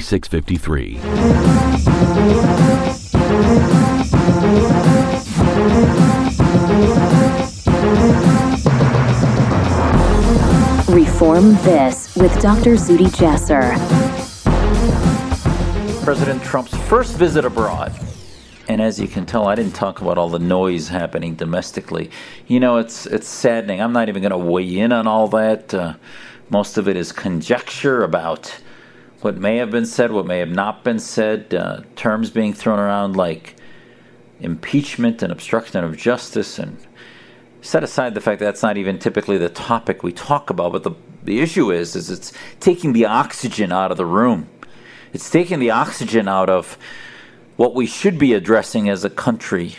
4653. Reform This with Dr. Zuhdi Jasser. President Trump's first visit abroad. And as you can tell, I didn't talk about all the noise happening domestically. You know, it's it's saddening. I'm not even going to weigh in on all that. Uh, most of it is conjecture about what may have been said, what may have not been said, uh, terms being thrown around like impeachment and obstruction of justice, and set aside the fact that that's not even typically the topic we talk about. But the the issue is, is it's taking the oxygen out of the room. It's taking the oxygen out of what we should be addressing as a country.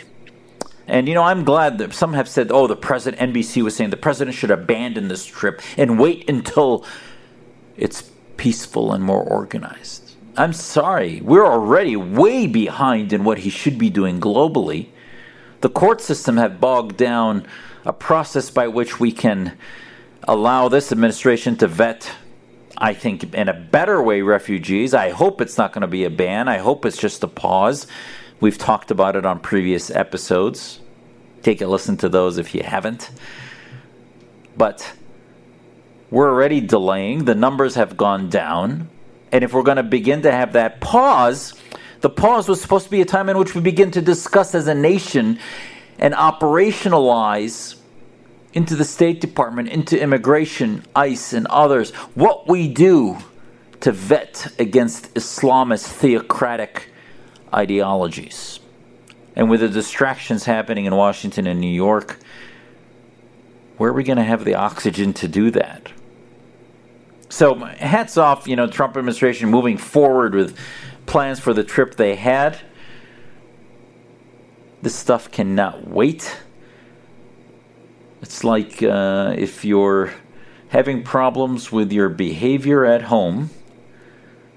And you know, I'm glad that some have said, "Oh, the president." NBC was saying the president should abandon this trip and wait until it's peaceful and more organized. I'm sorry, we're already way behind in what he should be doing globally. The court system have bogged down a process by which we can allow this administration to vet, I think, in a better way, refugees. I hope it's not going to be a ban. I hope it's just a pause. We've talked about it on previous episodes. Take a listen to those if you haven't. But we're already delaying. The numbers have gone down. And if we're going to begin to have that pause, the pause was supposed to be a time in which we begin to discuss as a nation and operationalize into the State Department, into immigration, ICE, and others what we do to vet against Islamist theocratic ideologies. And with the distractions happening in Washington and New York, where are we going to have the oxygen to do that? So hats off, you know, Trump administration moving forward with plans for the trip they had. This stuff cannot wait. It's like uh, if you're having problems with your behavior at home,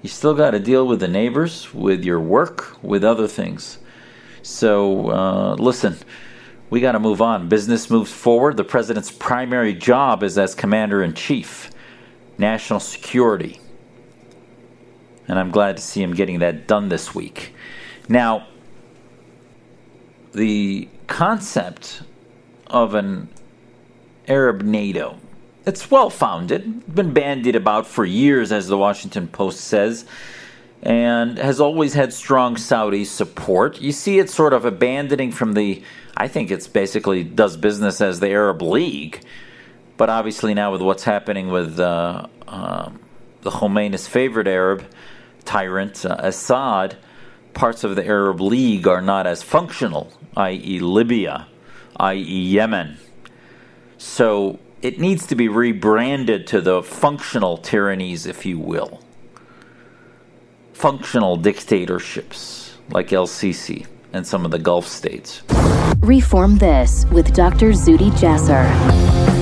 you still got to deal with the neighbors, with your work, with other things. So uh, listen, we got to move on. Business moves forward. The president's primary job is as commander in chief national security. And I'm glad to see him getting that done this week. Now, the concept of an Arab NATO, it's well founded, been bandied about for years, as the Washington Post says, and has always had strong Saudi support. You see it sort of abandoning from the, I think it's basically does business as the Arab League but obviously, now with what's happening with uh, uh, the Khomeini's favorite Arab tyrant, uh, Assad, parts of the Arab League are not as functional, i.e., Libya, i.e., Yemen. So it needs to be rebranded to the functional tyrannies, if you will. Functional dictatorships like El Sisi and some of the Gulf states. Reform This with Dr. Zuhdi Jasser